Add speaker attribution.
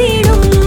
Speaker 1: மறந்திடும்